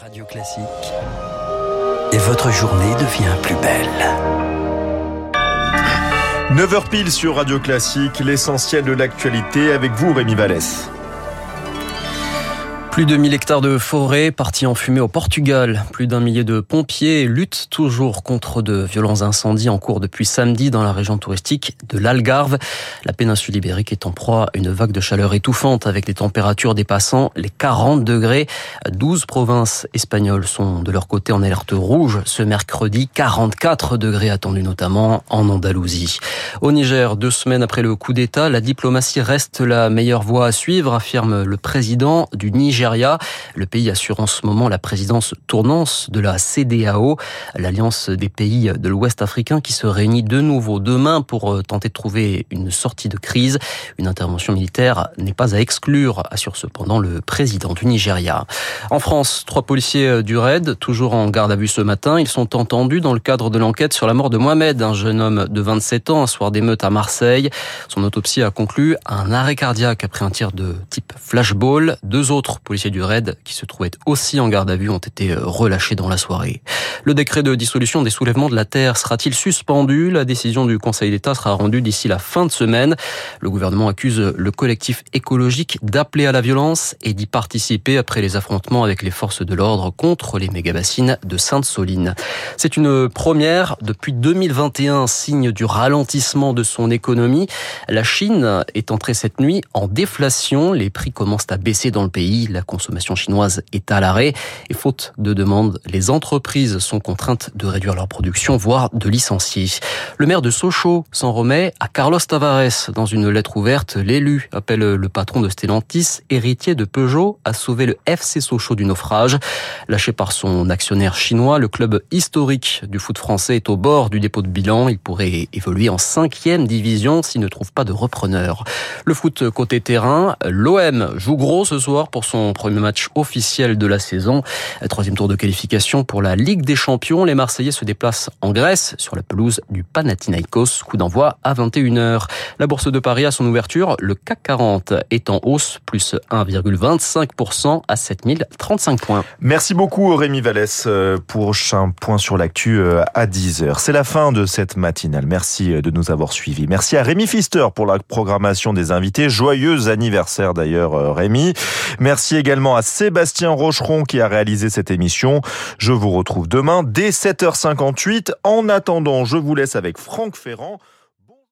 Radio Classique. Et votre journée devient plus belle. 9h pile sur Radio Classique, l'essentiel de l'actualité avec vous Rémi Vallès. Plus de 1000 hectares de forêt partis en fumée au Portugal. Plus d'un millier de pompiers luttent toujours contre de violents incendies en cours depuis samedi dans la région touristique de l'Algarve. La péninsule ibérique est en proie à une vague de chaleur étouffante avec des températures dépassant les 40 degrés. 12 provinces espagnoles sont de leur côté en alerte rouge ce mercredi. 44 degrés attendus notamment en Andalousie. Au Niger, deux semaines après le coup d'État, la diplomatie reste la meilleure voie à suivre, affirme le président du Niger le pays assure en ce moment la présidence tournance de la CDAO, l'alliance des pays de l'Ouest africain qui se réunit de nouveau demain pour euh, tenter de trouver une sortie de crise. Une intervention militaire n'est pas à exclure, assure cependant le président du Nigeria. En France, trois policiers du RAID, toujours en garde à vue ce matin, ils sont entendus dans le cadre de l'enquête sur la mort de Mohamed, un jeune homme de 27 ans, un soir d'émeute à Marseille. Son autopsie a conclu un arrêt cardiaque après un tir de type flashball. Deux autres policiers policiers du RAID, qui se trouvaient aussi en garde à vue, ont été euh, relâchés dans la soirée. Le décret de dissolution des soulèvements de la Terre sera-t-il suspendu? La décision du Conseil d'État sera rendue d'ici la fin de semaine. Le gouvernement accuse le collectif écologique d'appeler à la violence et d'y participer après les affrontements avec les forces de l'ordre contre les mégabassines de Sainte-Soline. C'est une première depuis 2021, signe du ralentissement de son économie. La Chine est entrée cette nuit en déflation. Les prix commencent à baisser dans le pays. Consommation chinoise est à l'arrêt et faute de demande, les entreprises sont contraintes de réduire leur production, voire de licencier. Le maire de Sochaux s'en remet à Carlos Tavares. Dans une lettre ouverte, l'élu appelle le patron de Stellantis, héritier de Peugeot, à sauver le FC Sochaux du naufrage. Lâché par son actionnaire chinois, le club historique du foot français est au bord du dépôt de bilan. Il pourrait évoluer en cinquième division s'il ne trouve pas de repreneur. Le foot côté terrain, l'OM joue gros ce soir pour son premier match officiel de la saison. Troisième tour de qualification pour la Ligue des Champions. Les Marseillais se déplacent en Grèce sur la pelouse du Panathinaikos. Coup d'envoi à 21h. La Bourse de Paris à son ouverture, le CAC 40 est en hausse, plus 1,25% à 7035 points. Merci beaucoup Rémi Vallès. Euh, prochain point sur l'actu euh, à 10h. C'est la fin de cette matinale. Merci euh, de nous avoir suivis. Merci à Rémi Fister pour la programmation des invités. Joyeux anniversaire d'ailleurs Rémi. Merci également à Sébastien Rocheron qui a réalisé cette émission. Je vous retrouve demain dès 7h58. En attendant, je vous laisse avec Franck Ferrand.